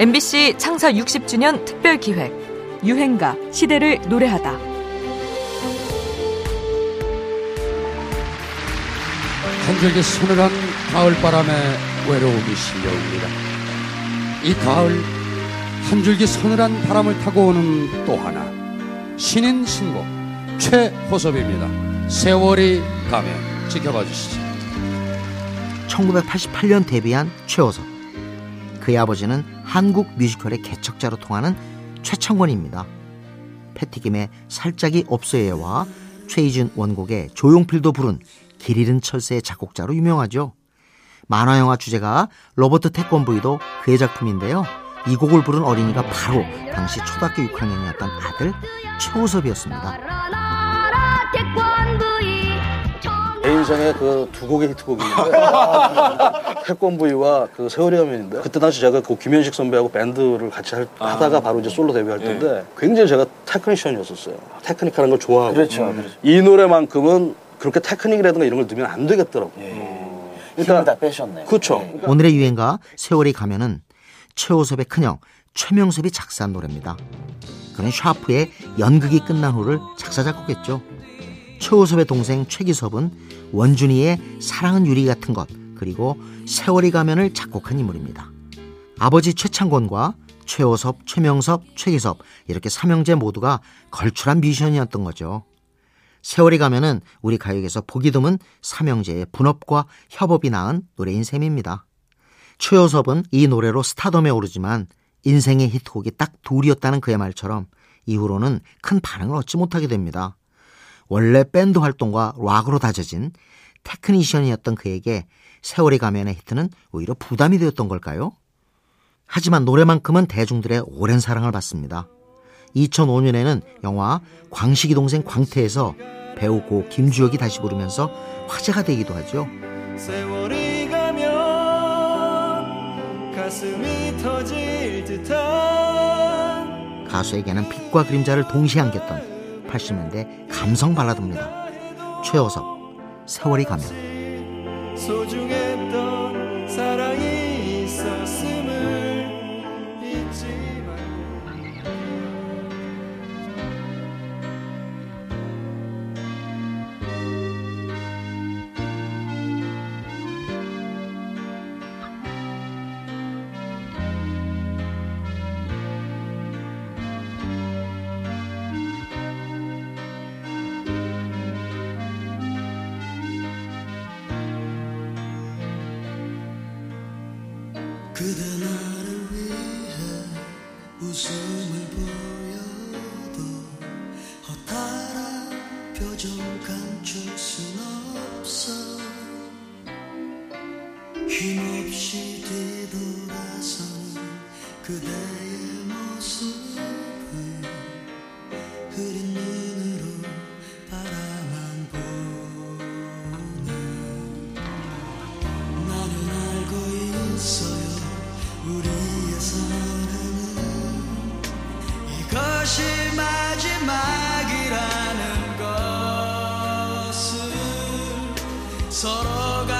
MBC 창사 60주년 특별 기획 유행가 시대를 노래하다. 한 줄기 서늘한 가을바람에 외로움이 실려옵니다. 이 가을 한 줄기 서늘한 바람을 타고 오는 또 하나 신인 신곡 최호섭입니다. 세월이 가면 지켜봐 주시죠. 1988년 데뷔한 최호섭. 그의 아버지는 한국 뮤지컬의 개척자로 통하는 최창권입니다. 패티김의 살짝이 없어요와 최희준 원곡의 조용필도 부른 길 잃은 철새의 작곡자로 유명하죠. 만화영화 주제가 로버트 태권브이도 그의 작품인데요. 이 곡을 부른 어린이가 바로 당시 초등학교 6학년이었던 아들 최호섭이었습니다. 제 인생의 그 두 곡의 히트곡인데 태권브이와 그 세월이 가면인데 그때 당시 제가 그 김현식 선배하고 밴드를 같이 할, 하다가 바로 이제 솔로 데뷔할 때인데 굉장히 제가 테크니션이었었어요. 테크닉하는 걸 좋아하고 그렇죠, 그렇죠. 이 노래만큼은 그렇게 테크닉이라든가 이런 걸 넣으면 안 되겠더라고. 요 힘을 다 빼셨네. 그렇죠. 오늘의 유행가 세월이 가면은 최호섭의 큰형 최명섭이 작사한 노래입니다. 그는 샤프의 연극이 끝난 후를 작사 작곡했죠. 최호섭의 동생 최기섭은 원준이의 사랑은 유리 같은 것 그리고 세월이 가면을 작곡한 인물입니다. 아버지 최창권과 최호섭, 최명섭, 최기섭 이렇게 삼형제 모두가 걸출한 뮤지션이었던 거죠. 세월이 가면은 우리 가요계에서 보기 드문 삼형제의 분업과 협업이 낳은 노래인 셈입니다. 최호섭은 이 노래로 스타덤에 오르지만 인생의 히트곡이 딱 둘이었다는 그의 말처럼 이후로는 큰 반응을 얻지 못하게 됩니다. 원래 밴드 활동과 락으로 다져진 테크니션이었던 그에게 세월이 가면의 히트는 오히려 부담이 되었던 걸까요? 하지만 노래만큼은 대중들의 오랜 사랑을 받습니다. 2005년에는 영화 광식이 동생 광태에서 배우 고 김주혁이 다시 부르면서 화제가 되기도 하죠. 세월이 가면 가슴이 터질 듯한 가수에게는 빛과 그림자를 동시에 안겼던 80년대 감성 발라드입니다. 최호섭, 세월이 가면. 소중했던 사랑이 있었음을 그대 나를 위해 웃음을 보여도 허탈한 표정 감출 순 없어. 힘없이 뒤돌아선 그대 우리의 사랑은 이것이 마지막이라는 것을 서로가